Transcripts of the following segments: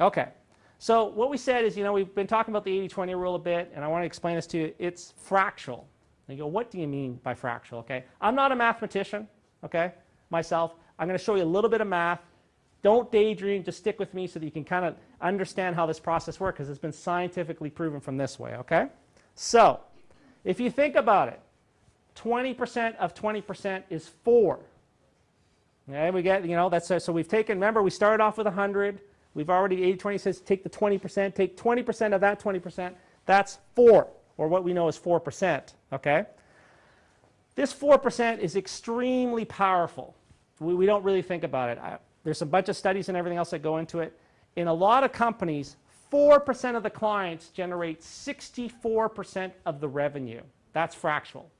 Okay. So what we said is, you know, we've been talking about the 80-20 rule a bit, and I want to explain this to you. It's fractional. And you go, what do you mean by fractional? Okay. I'm not a mathematician, okay, myself. I'm going to show you a little bit of math. Don't daydream, just stick with me so that you can kind of understand how this process works because it's been scientifically proven from this way, okay? So, if you think about it, 20% of 20% is 4. Okay, we get, you know, that's so we've taken, remember, we started off with 100. We've already, 80 20 says take the 20%, take 20% of that 20%. That's 4, or what we know as 4%. Okay? This 4% is extremely powerful. We, we don't really think about it. I, there's a bunch of studies and everything else that go into it. In a lot of companies, 4% of the clients generate 64% of the revenue. That's fractional.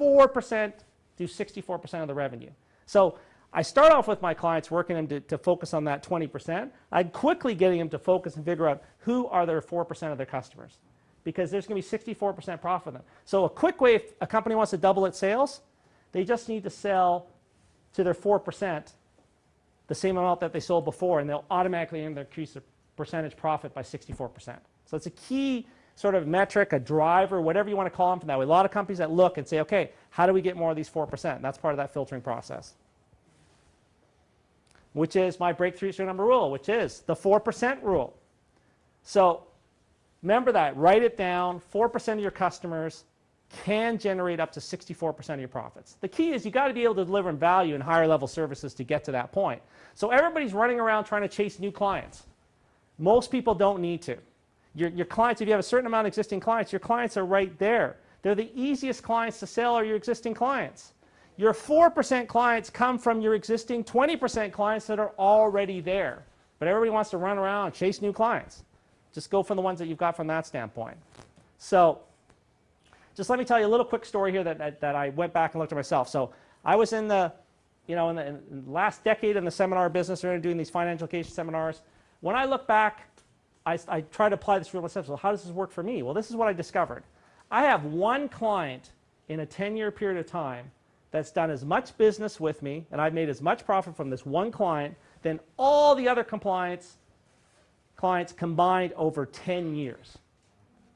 4% do 64% of the revenue. So I start off with my clients working them to, to focus on that 20%. I'm quickly getting them to focus and figure out who are their 4% of their customers because there's going to be 64% profit for them. So a quick way if a company wants to double its sales, they just need to sell to their 4% the same amount that they sold before and they'll automatically increase their percentage profit by 64%. So it's a key sort of metric, a driver, whatever you want to call them from that way. A lot of companies that look and say, okay, how do we get more of these 4%? That's part of that filtering process which is my breakthrough number rule, which is the 4% rule. So remember that, write it down. 4% of your customers can generate up to 64% of your profits. The key is you got to be able to deliver value and higher level services to get to that point. So everybody's running around trying to chase new clients. Most people don't need to. Your, your clients, if you have a certain amount of existing clients, your clients are right there. They're the easiest clients to sell are your existing clients. Your 4% clients come from your existing 20% clients that are already there. But everybody wants to run around and chase new clients. Just go for the ones that you've got from that standpoint. So just let me tell you a little quick story here that, that, that I went back and looked at myself. So I was in the, you know, in the, in the last decade in the seminar business, we doing these financial education seminars. When I look back, I, I try to apply this real myself. So how does this work for me? Well, this is what I discovered. I have one client in a 10-year period of time that's done as much business with me and I've made as much profit from this one client than all the other compliance clients combined over 10 years.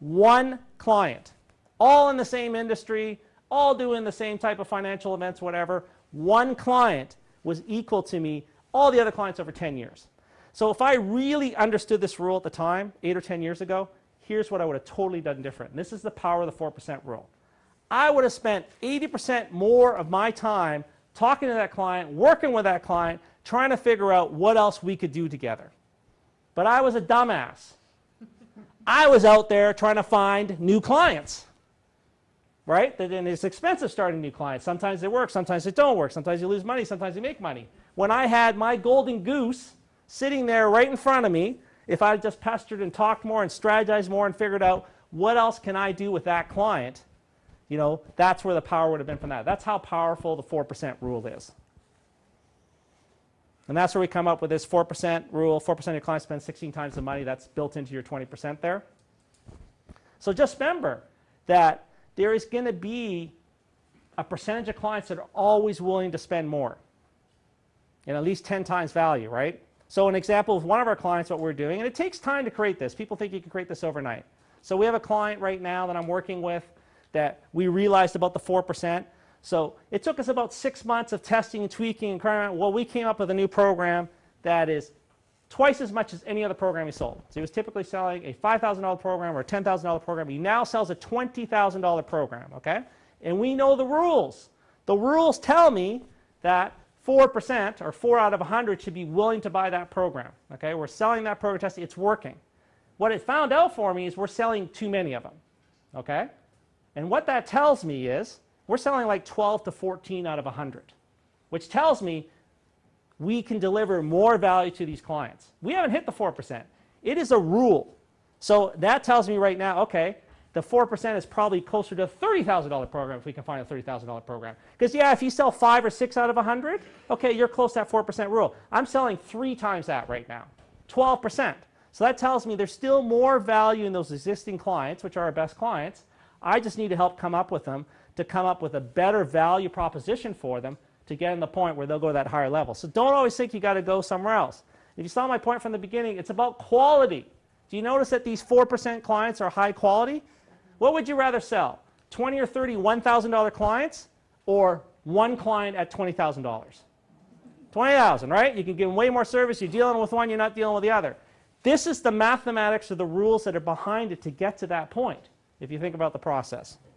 One client, all in the same industry, all doing the same type of financial events, whatever. One client was equal to me, all the other clients over 10 years. So if I really understood this rule at the time, eight or 10 years ago, here's what I would have totally done different. And this is the power of the 4% rule. I would have spent 80% more of my time talking to that client, working with that client, trying to figure out what else we could do together. But I was a dumbass. I was out there trying to find new clients. Right? And it's expensive starting new clients. Sometimes they work, sometimes they don't work. Sometimes you lose money, sometimes you make money. When I had my golden goose sitting there right in front of me, if I just pestered and talked more and strategized more and figured out what else can I do with that client, you know, that's where the power would have been from that. That's how powerful the 4% rule is. And that's where we come up with this 4% rule. 4% of your clients spend 16 times the money. That's built into your 20% there. So just remember that there is going to be a percentage of clients that are always willing to spend more and at least 10 times value, right? So an example of one of our clients, what we're doing, and it takes time to create this. People think you can create this overnight. So we have a client right now that I'm working with that we realized about the 4%. So it took us about six months of testing and tweaking and crying well, we came up with a new program that is twice as much as any other program he sold. So he was typically selling a $5,000 program or a $10,000 program. He now sells a $20,000 program, okay? And we know the rules. The rules tell me that 4% or 4 out of 100 should be willing to buy that program, okay? We're selling that program testing. It's working. What it found out for me is we're selling too many of them, okay? And what that tells me is we're selling like 12 to 14 out of 100, which tells me we can deliver more value to these clients. We haven't hit the 4%. It is a rule. So that tells me right now, okay, the 4% is probably closer to a $30,000 program if we can find a $30,000 program. Because yeah, if you sell 5 or 6 out of 100, okay, you're close to that 4% rule. I'm selling 3 times that right now, 12%. So that tells me there's still more value in those existing clients, which are our best clients, I just need to help come up with them to come up with a better value proposition for them to get in the point where they'll go to that higher level. So don't always think you got to go somewhere else. If you saw my point from the beginning, it's about quality. Do you notice that these 4% clients are high quality? What would you rather sell? 20 or 30 $1,000 clients or one client at $20,000? 20,000, right? You can give them way more service. You're dealing with one, you're not dealing with the other. This is the mathematics or the rules that are behind it to get to that point, if you think about the process.